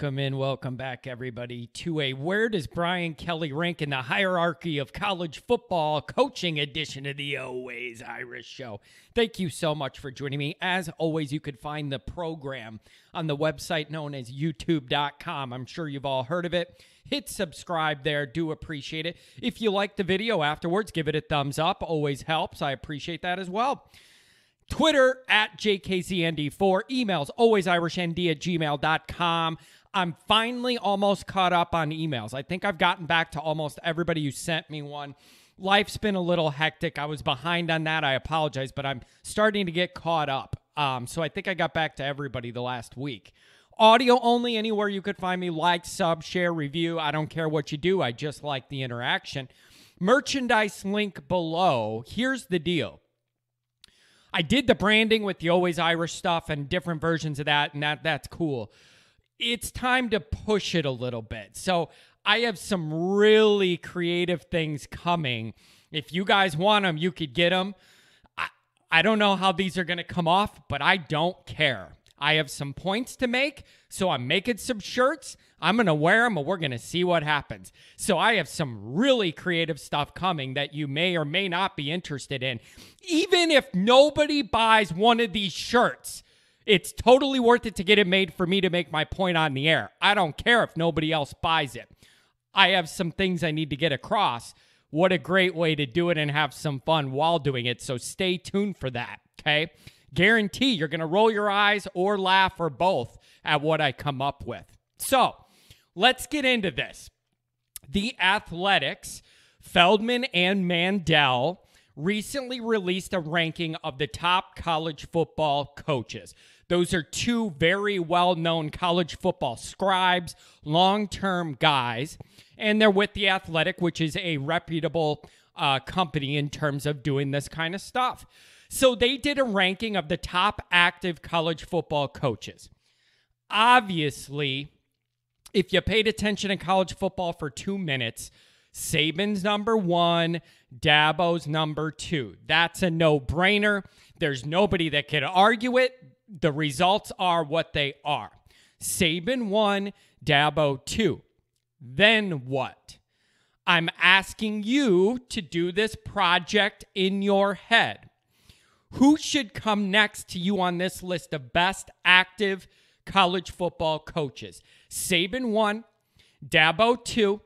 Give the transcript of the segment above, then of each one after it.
Welcome in, welcome back, everybody, to a Where Does Brian Kelly Rank in the Hierarchy of College Football Coaching edition of the Always Irish Show. Thank you so much for joining me. As always, you could find the program on the website known as youtube.com. I'm sure you've all heard of it. Hit subscribe there. Do appreciate it. If you like the video afterwards, give it a thumbs up. Always helps. I appreciate that as well. Twitter at JKZND4. Emails always irishnd at gmail.com. I'm finally almost caught up on emails. I think I've gotten back to almost everybody who sent me one. Life's been a little hectic. I was behind on that. I apologize, but I'm starting to get caught up. Um, so I think I got back to everybody the last week. Audio only, anywhere you could find me. Like, sub, share, review. I don't care what you do. I just like the interaction. Merchandise link below. Here's the deal I did the branding with the Always Irish stuff and different versions of that, and that that's cool. It's time to push it a little bit. So I have some really creative things coming. If you guys want them, you could get them. I, I don't know how these are going to come off, but I don't care. I have some points to make, so I'm making some shirts. I'm going to wear them and we're going to see what happens. So I have some really creative stuff coming that you may or may not be interested in. Even if nobody buys one of these shirts, it's totally worth it to get it made for me to make my point on the air. I don't care if nobody else buys it. I have some things I need to get across. What a great way to do it and have some fun while doing it. So stay tuned for that. Okay. Guarantee you're going to roll your eyes or laugh or both at what I come up with. So let's get into this. The Athletics, Feldman and Mandel recently released a ranking of the top college football coaches. Those are two very well known college football scribes, long term guys, and they're with The Athletic, which is a reputable uh, company in terms of doing this kind of stuff. So they did a ranking of the top active college football coaches. Obviously, if you paid attention to college football for two minutes, Saban's number one, Dabo's number two. That's a no brainer. There's nobody that can argue it. The results are what they are. Saban one, Dabo two. Then what? I'm asking you to do this project in your head. Who should come next to you on this list of best active college football coaches? Saban one, Dabo two.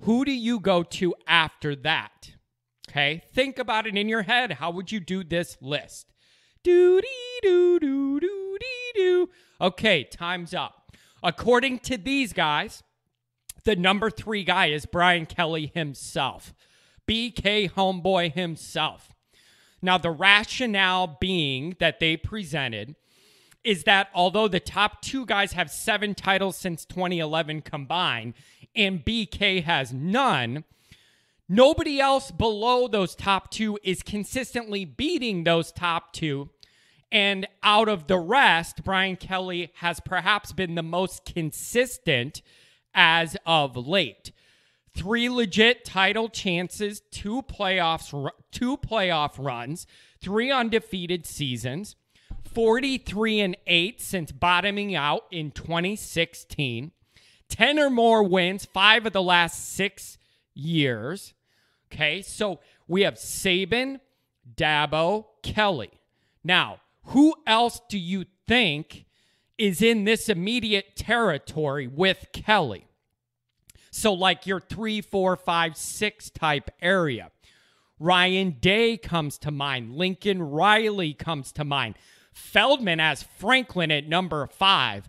Who do you go to after that? Okay, think about it in your head. How would you do this list? Do dee do do do dee. Okay, time's up. According to these guys, the number three guy is Brian Kelly himself, BK Homeboy himself. Now, the rationale being that they presented is that although the top two guys have seven titles since 2011 combined and BK has none, nobody else below those top two is consistently beating those top two. And out of the rest, Brian Kelly has perhaps been the most consistent as of late three legit title chances, two playoffs, two playoff runs, three undefeated seasons, 43 and 8 since bottoming out in 2016, 10 or more wins, 5 of the last 6 years. Okay? So we have Saban, Dabo, Kelly. Now, who else do you think is in this immediate territory with Kelly? So, like your three, four, five, six type area. Ryan Day comes to mind. Lincoln Riley comes to mind. Feldman as Franklin at number five.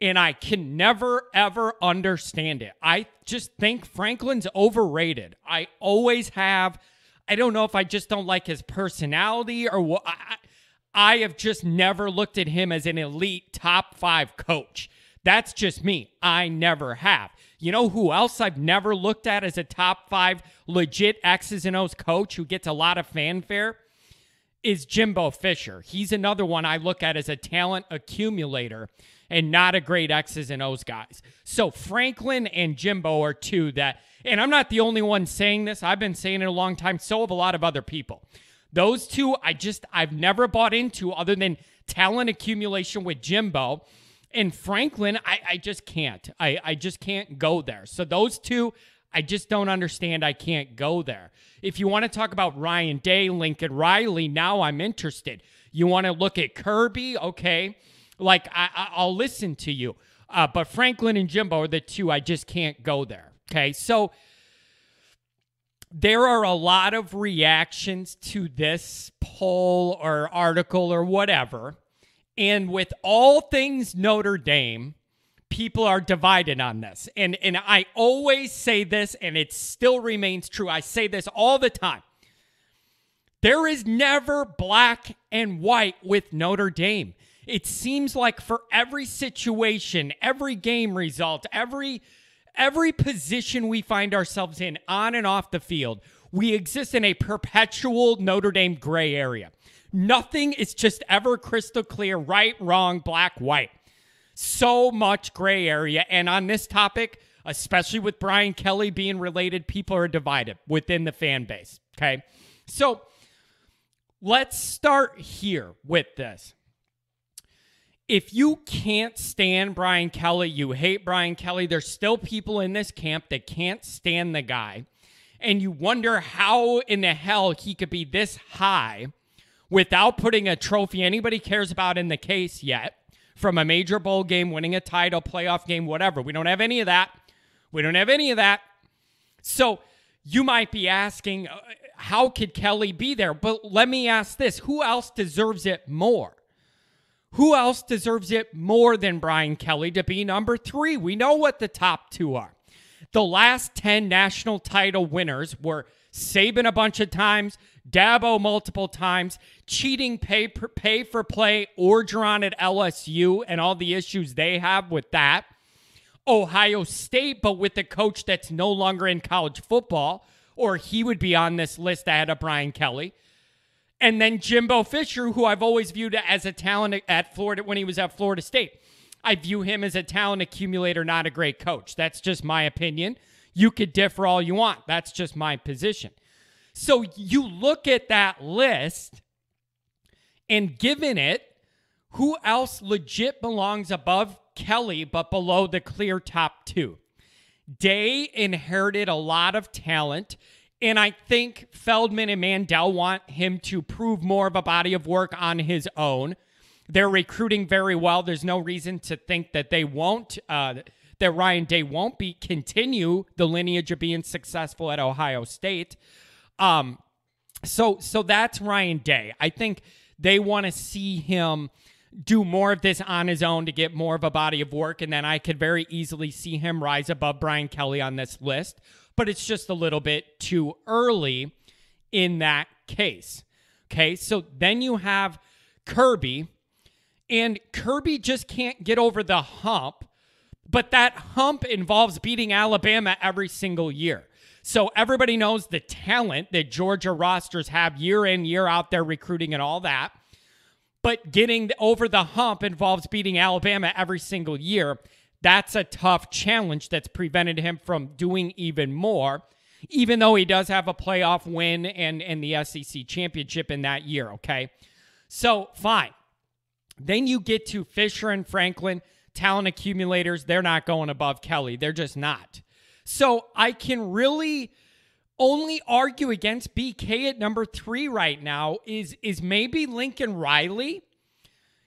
And I can never, ever understand it. I just think Franklin's overrated. I always have. I don't know if I just don't like his personality or what. I, I have just never looked at him as an elite top five coach. That's just me. I never have. You know who else I've never looked at as a top five legit X's and O's coach who gets a lot of fanfare? Is Jimbo Fisher. He's another one I look at as a talent accumulator and not a great X's and O's guys. So Franklin and Jimbo are two that, and I'm not the only one saying this. I've been saying it a long time. So have a lot of other people. Those two, I just, I've never bought into other than talent accumulation with Jimbo And Franklin, I, I just can't. I, I just can't go there. So those two, I just don't understand. I can't go there. If you want to talk about Ryan Day, Lincoln Riley, now I'm interested. You want to look at Kirby? Okay. Like, I, I'll listen to you. Uh, but Franklin and Jimbo are the two I just can't go there. Okay. So there are a lot of reactions to this poll or article or whatever. And with all things Notre Dame, people are divided on this. And and I always say this and it still remains true. I say this all the time. There is never black and white with Notre Dame. It seems like for every situation, every game result, every every position we find ourselves in on and off the field, we exist in a perpetual Notre Dame gray area. Nothing is just ever crystal clear, right, wrong, black, white. So much gray area. And on this topic, especially with Brian Kelly being related, people are divided within the fan base. Okay. So let's start here with this. If you can't stand Brian Kelly, you hate Brian Kelly, there's still people in this camp that can't stand the guy. And you wonder how in the hell he could be this high without putting a trophy anybody cares about in the case yet from a major bowl game, winning a title, playoff game, whatever. We don't have any of that. We don't have any of that. So you might be asking, uh, how could Kelly be there? But let me ask this who else deserves it more? Who else deserves it more than Brian Kelly to be number three? We know what the top two are. The last 10 national title winners were Saban a bunch of times, Dabo multiple times, cheating pay per, pay for play, Orgeron at LSU, and all the issues they have with that. Ohio State, but with a coach that's no longer in college football, or he would be on this list ahead of Brian Kelly. And then Jimbo Fisher, who I've always viewed as a talent at Florida when he was at Florida State. I view him as a talent accumulator, not a great coach. That's just my opinion. You could differ all you want. That's just my position. So you look at that list, and given it, who else legit belongs above Kelly but below the clear top two? Day inherited a lot of talent. And I think Feldman and Mandel want him to prove more of a body of work on his own. They're recruiting very well. There's no reason to think that they won't, uh, that Ryan Day won't be continue the lineage of being successful at Ohio State. Um, so so that's Ryan Day. I think they want to see him do more of this on his own to get more of a body of work, and then I could very easily see him rise above Brian Kelly on this list. But it's just a little bit too early in that case. Okay, so then you have Kirby, and Kirby just can't get over the hump, but that hump involves beating Alabama every single year. So everybody knows the talent that Georgia rosters have year in, year out there recruiting and all that. But getting over the hump involves beating Alabama every single year. That's a tough challenge that's prevented him from doing even more, even though he does have a playoff win and, and the SEC championship in that year, okay? So, fine. Then you get to Fisher and Franklin, talent accumulators. They're not going above Kelly. They're just not. So I can really only argue against BK at number three right now is is maybe Lincoln Riley.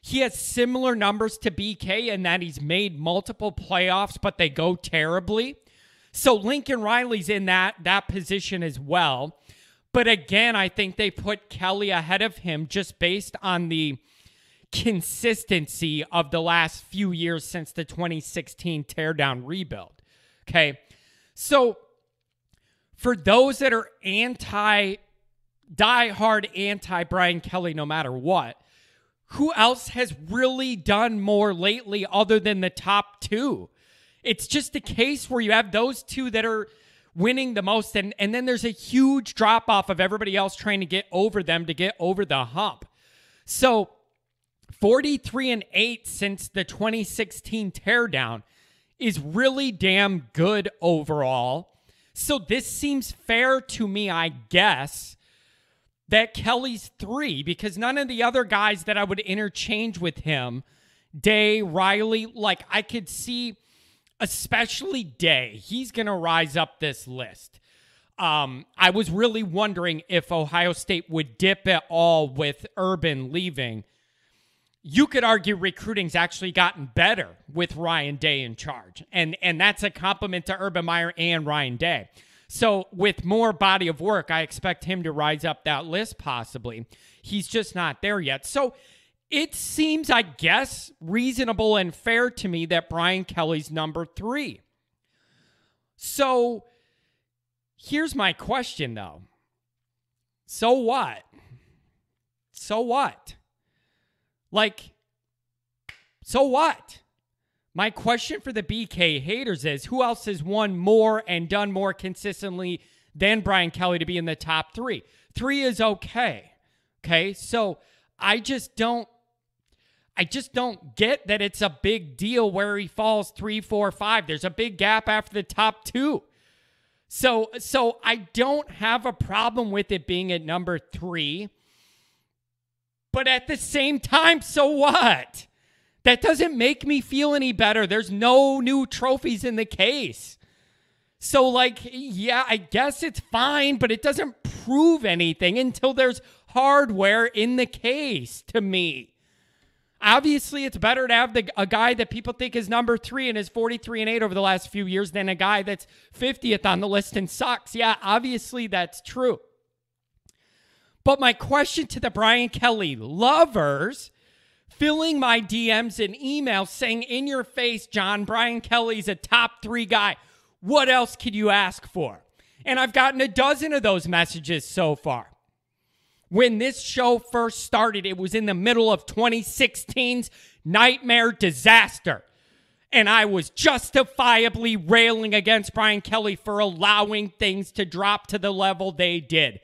He has similar numbers to BK in that he's made multiple playoffs, but they go terribly. So Lincoln Riley's in that that position as well. But again, I think they put Kelly ahead of him just based on the consistency of the last few years since the 2016 teardown rebuild. Okay. So, for those that are anti, die-hard anti Brian Kelly, no matter what, who else has really done more lately other than the top two? It's just a case where you have those two that are winning the most, and, and then there's a huge drop off of everybody else trying to get over them to get over the hump. So, 43 and 8 since the 2016 teardown is really damn good overall. So this seems fair to me, I guess, that Kelly's three, because none of the other guys that I would interchange with him Day, Riley, like I could see, especially Day, he's going to rise up this list. Um, I was really wondering if Ohio State would dip at all with Urban leaving. You could argue recruiting's actually gotten better with Ryan Day in charge, and and that's a compliment to Urban Meyer and Ryan Day. So with more body of work, I expect him to rise up that list possibly. He's just not there yet. So it seems, I guess, reasonable and fair to me that Brian Kelly's number three. So here's my question, though. So what? So what? Like, so what? My question for the BK haters is who else has won more and done more consistently than Brian Kelly to be in the top three? Three is okay. Okay. So I just don't I just don't get that it's a big deal where he falls three, four, five. There's a big gap after the top two. So, so I don't have a problem with it being at number three. But at the same time, so what? That doesn't make me feel any better. There's no new trophies in the case. So, like, yeah, I guess it's fine, but it doesn't prove anything until there's hardware in the case to me. Obviously, it's better to have the, a guy that people think is number three and is 43 and 8 over the last few years than a guy that's 50th on the list and sucks. Yeah, obviously that's true. But my question to the Brian Kelly lovers filling my DMs and emails saying, in your face, John, Brian Kelly's a top three guy. What else could you ask for? And I've gotten a dozen of those messages so far. When this show first started, it was in the middle of 2016's nightmare disaster. And I was justifiably railing against Brian Kelly for allowing things to drop to the level they did.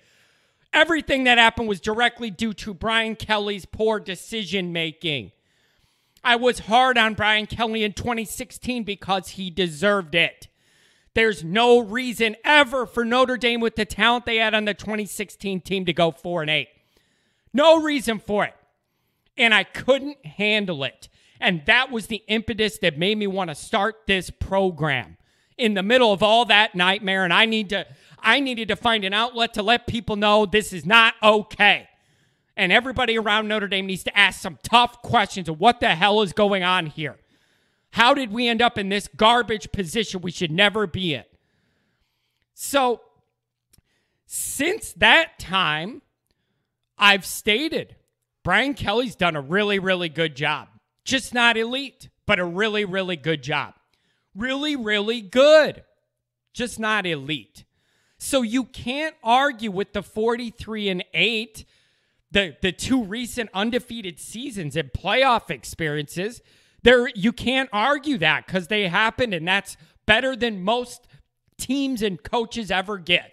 Everything that happened was directly due to Brian Kelly's poor decision making. I was hard on Brian Kelly in 2016 because he deserved it. There's no reason ever for Notre Dame with the talent they had on the 2016 team to go 4 and 8. No reason for it. And I couldn't handle it. And that was the impetus that made me want to start this program. In the middle of all that nightmare and I need to I needed to find an outlet to let people know this is not okay. And everybody around Notre Dame needs to ask some tough questions of what the hell is going on here. How did we end up in this garbage position we should never be in? So, since that time, I've stated Brian Kelly's done a really, really good job. Just not elite, but a really, really good job. Really, really good. Just not elite. So you can't argue with the 43 and 8, the, the two recent undefeated seasons and playoff experiences there, you can't argue that because they happened, and that's better than most teams and coaches ever get.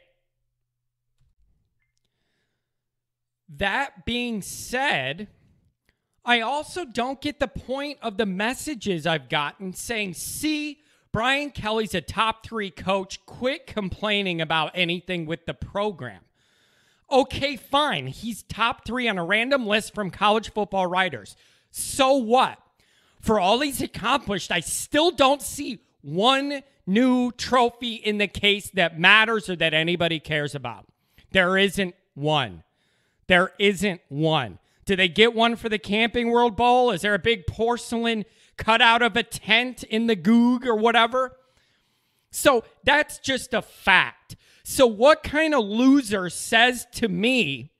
That being said, I also don't get the point of the messages I've gotten saying, see, Brian Kelly's a top three coach. Quit complaining about anything with the program. Okay, fine. He's top three on a random list from college football writers. So what? for all he's accomplished, I still don't see one new trophy in the case that matters or that anybody cares about. There isn't one. There isn't one. Do they get one for the Camping World Bowl? Is there a big porcelain cutout of a tent in the Gug or whatever? So that's just a fact. So, what kind of loser says to me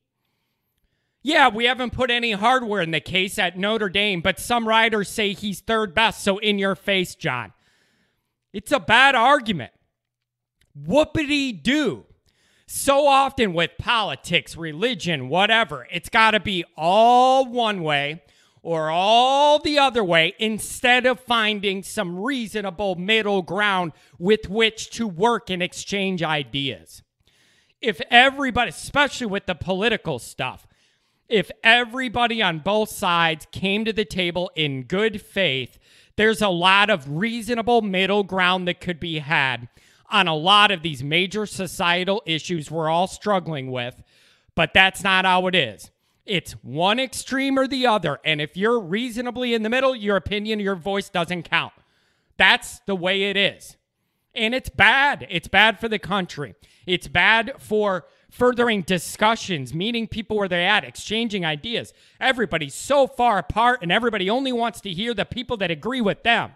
yeah, we haven't put any hardware in the case at Notre Dame, but some writers say he's third best. So in your face, John. It's a bad argument. Whoopity do. So often with politics, religion, whatever, it's got to be all one way or all the other way instead of finding some reasonable middle ground with which to work and exchange ideas. If everybody, especially with the political stuff, if everybody on both sides came to the table in good faith, there's a lot of reasonable middle ground that could be had on a lot of these major societal issues we're all struggling with. But that's not how it is. It's one extreme or the other. And if you're reasonably in the middle, your opinion, your voice doesn't count. That's the way it is. And it's bad. It's bad for the country. It's bad for furthering discussions, meeting people where they're at, exchanging ideas. Everybody's so far apart and everybody only wants to hear the people that agree with them.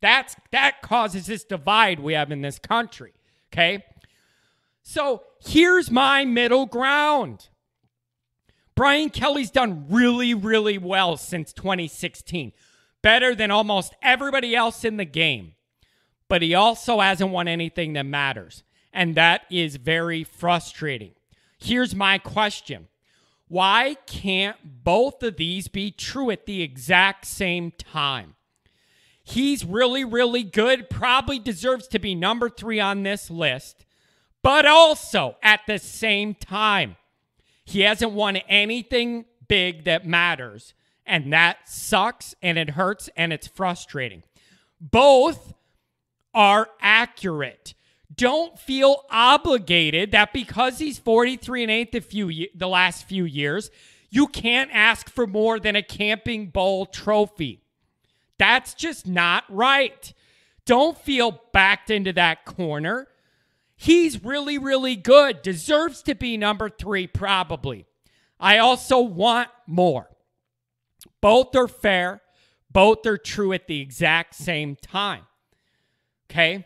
That's that causes this divide we have in this country. Okay? So, here's my middle ground. Brian Kelly's done really, really well since 2016. Better than almost everybody else in the game. But he also hasn't won anything that matters. And that is very frustrating. Here's my question Why can't both of these be true at the exact same time? He's really, really good, probably deserves to be number three on this list, but also at the same time, he hasn't won anything big that matters. And that sucks and it hurts and it's frustrating. Both are accurate. Don't feel obligated that because he's 43 and 8 the few the last few years, you can't ask for more than a camping bowl trophy. That's just not right. Don't feel backed into that corner. He's really, really good. Deserves to be number three, probably. I also want more. Both are fair, both are true at the exact same time. Okay?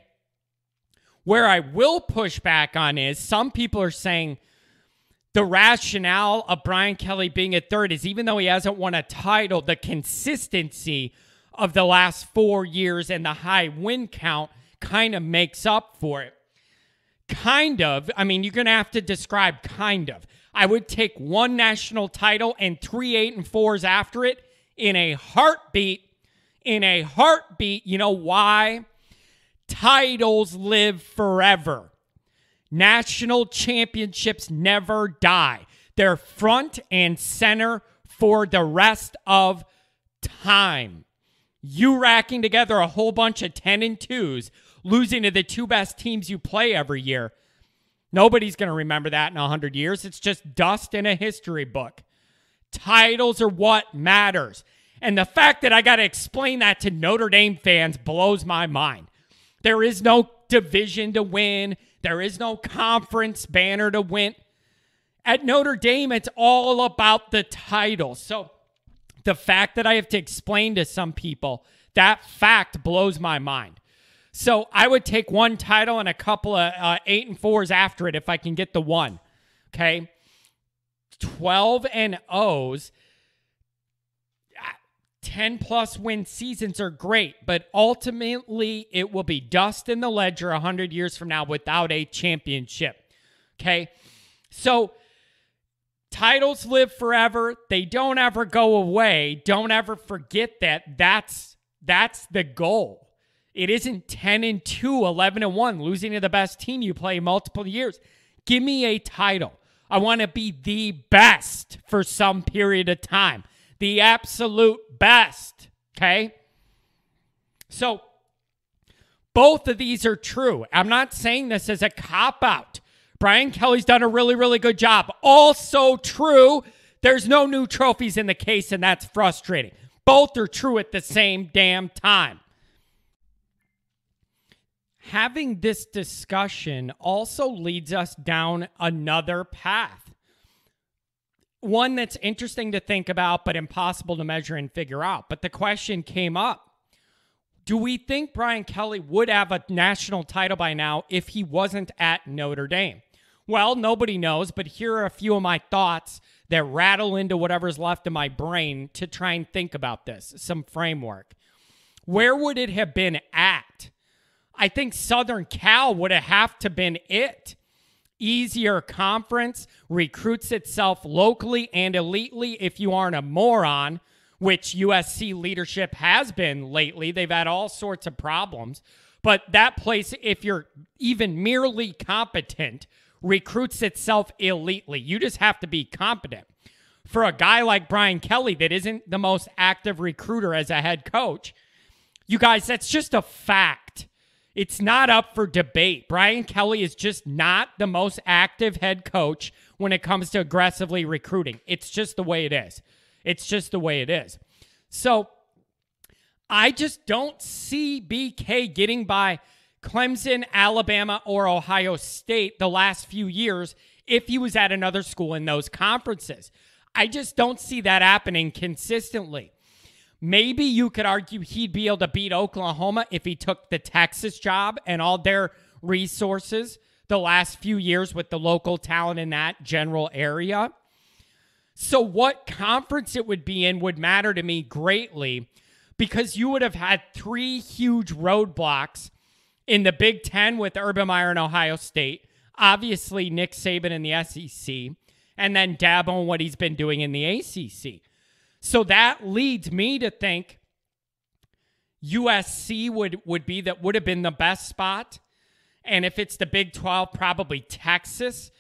Where I will push back on is some people are saying the rationale of Brian Kelly being at third is even though he hasn't won a title, the consistency of the last four years and the high win count kind of makes up for it. Kind of. I mean, you're going to have to describe kind of. I would take one national title and three eight and fours after it in a heartbeat. In a heartbeat. You know why? Titles live forever. National championships never die. They're front and center for the rest of time. You racking together a whole bunch of 10 and 2s losing to the two best teams you play every year. Nobody's going to remember that in 100 years. It's just dust in a history book. Titles are what matters. And the fact that I got to explain that to Notre Dame fans blows my mind. There is no division to win, there is no conference banner to win. At Notre Dame, it's all about the title. So the fact that I have to explain to some people that fact blows my mind. So I would take one title and a couple of uh, eight and fours after it if I can get the one. Okay. 12 and O's. 10 plus win seasons are great, but ultimately it will be dust in the ledger 100 years from now without a championship. Okay. So titles live forever. They don't ever go away. Don't ever forget that. That's that's the goal. It isn't 10 and 2, 11 and 1, losing to the best team you play multiple years. Give me a title. I want to be the best for some period of time. The absolute best. Okay? So, both of these are true. I'm not saying this as a cop out. Brian Kelly's done a really, really good job. Also true. There's no new trophies in the case, and that's frustrating. Both are true at the same damn time having this discussion also leads us down another path. One that's interesting to think about, but impossible to measure and figure out. But the question came up Do we think Brian Kelly would have a national title by now if he wasn't at Notre Dame? Well, nobody knows, but here are a few of my thoughts that rattle into whatever's left in my brain to try and think about this, some framework. Where would it have been at I think Southern Cal would have have to been it. Easier conference, recruits itself locally and elitely if you aren't a moron, which USC leadership has been lately. They've had all sorts of problems. But that place, if you're even merely competent, recruits itself elitely. You just have to be competent. For a guy like Brian Kelly that isn't the most active recruiter as a head coach, you guys, that's just a fact. It's not up for debate. Brian Kelly is just not the most active head coach when it comes to aggressively recruiting. It's just the way it is. It's just the way it is. So I just don't see BK getting by Clemson, Alabama, or Ohio State the last few years if he was at another school in those conferences. I just don't see that happening consistently. Maybe you could argue he'd be able to beat Oklahoma if he took the Texas job and all their resources the last few years with the local talent in that general area. So, what conference it would be in would matter to me greatly because you would have had three huge roadblocks in the Big Ten with Urban Meyer and Ohio State, obviously Nick Saban in the SEC, and then Dabo on what he's been doing in the ACC. So that leads me to think USC would would be that would have been the best spot. And if it's the Big 12, probably Texas.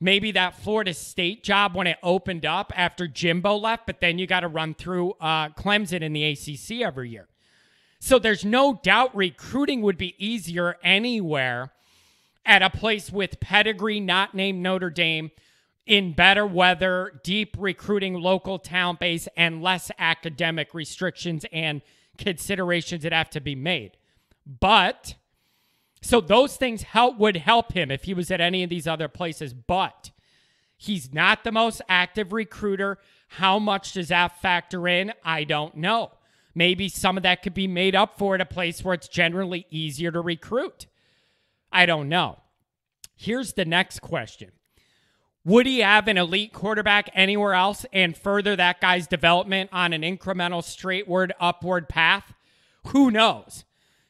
Maybe that Florida State job when it opened up after Jimbo left, but then you got to run through uh, Clemson in the ACC every year. So there's no doubt recruiting would be easier anywhere at a place with pedigree not named Notre Dame in better weather, deep recruiting local talent base, and less academic restrictions and considerations that have to be made. But so those things help would help him if he was at any of these other places. But he's not the most active recruiter. How much does that factor in? I don't know. Maybe some of that could be made up for at a place where it's generally easier to recruit. I don't know. Here's the next question would he have an elite quarterback anywhere else and further that guy's development on an incremental straightward upward path? Who knows?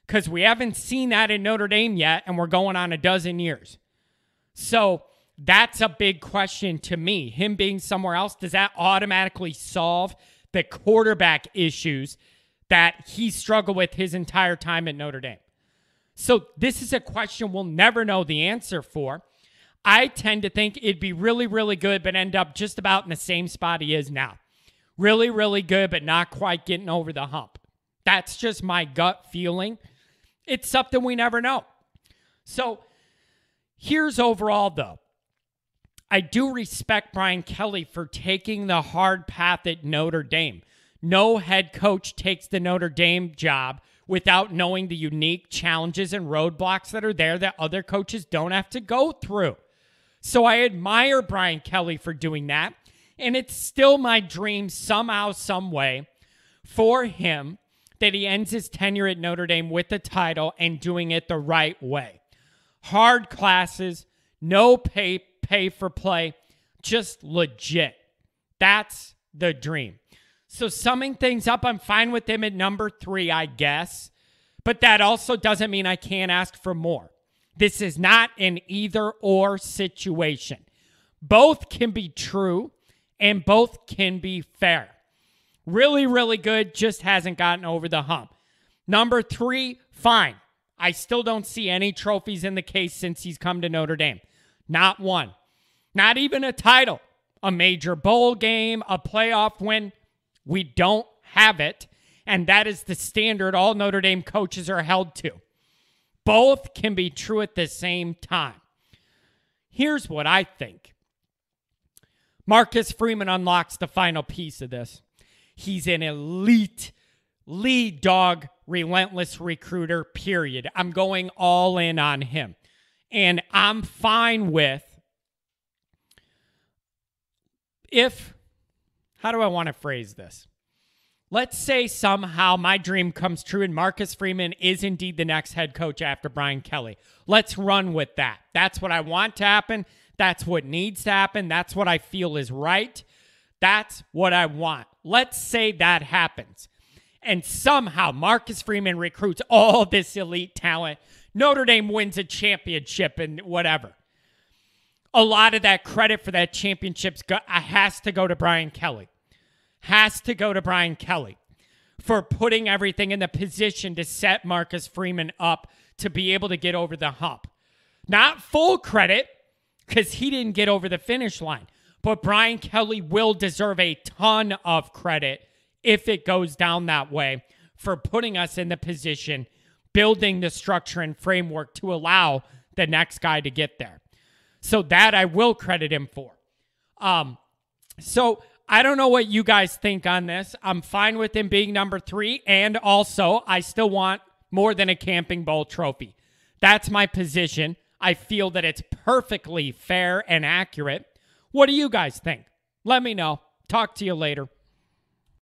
Because we haven't seen that in Notre Dame yet, and we're going on a dozen years. So that's a big question to me. Him being somewhere else, does that automatically solve the quarterback issues that he struggled with his entire time at Notre Dame? So this is a question we'll never know the answer for. I tend to think it'd be really, really good, but end up just about in the same spot he is now. Really, really good, but not quite getting over the hump. That's just my gut feeling. It's something we never know. So here's overall, though. I do respect Brian Kelly for taking the hard path at Notre Dame. No head coach takes the Notre Dame job without knowing the unique challenges and roadblocks that are there that other coaches don't have to go through. So I admire Brian Kelly for doing that. And it's still my dream, somehow, some way, for him that he ends his tenure at Notre Dame with the title and doing it the right way. Hard classes, no pay pay for play, just legit. That's the dream. So summing things up, I'm fine with him at number three, I guess. But that also doesn't mean I can't ask for more. This is not an either or situation. Both can be true and both can be fair. Really, really good, just hasn't gotten over the hump. Number three, fine. I still don't see any trophies in the case since he's come to Notre Dame. Not one. Not even a title, a major bowl game, a playoff win. We don't have it. And that is the standard all Notre Dame coaches are held to. Both can be true at the same time. Here's what I think Marcus Freeman unlocks the final piece of this. He's an elite, lead dog, relentless recruiter, period. I'm going all in on him. And I'm fine with if, how do I want to phrase this? Let's say somehow my dream comes true and Marcus Freeman is indeed the next head coach after Brian Kelly. Let's run with that. That's what I want to happen. That's what needs to happen. That's what I feel is right. That's what I want. Let's say that happens. And somehow Marcus Freeman recruits all this elite talent. Notre Dame wins a championship and whatever. A lot of that credit for that championship uh, has to go to Brian Kelly has to go to Brian Kelly for putting everything in the position to set Marcus Freeman up to be able to get over the hump. Not full credit because he didn't get over the finish line, but Brian Kelly will deserve a ton of credit if it goes down that way for putting us in the position building the structure and framework to allow the next guy to get there. So that I will credit him for. Um, so I don't know what you guys think on this. I'm fine with him being number three. And also, I still want more than a camping bowl trophy. That's my position. I feel that it's perfectly fair and accurate. What do you guys think? Let me know. Talk to you later.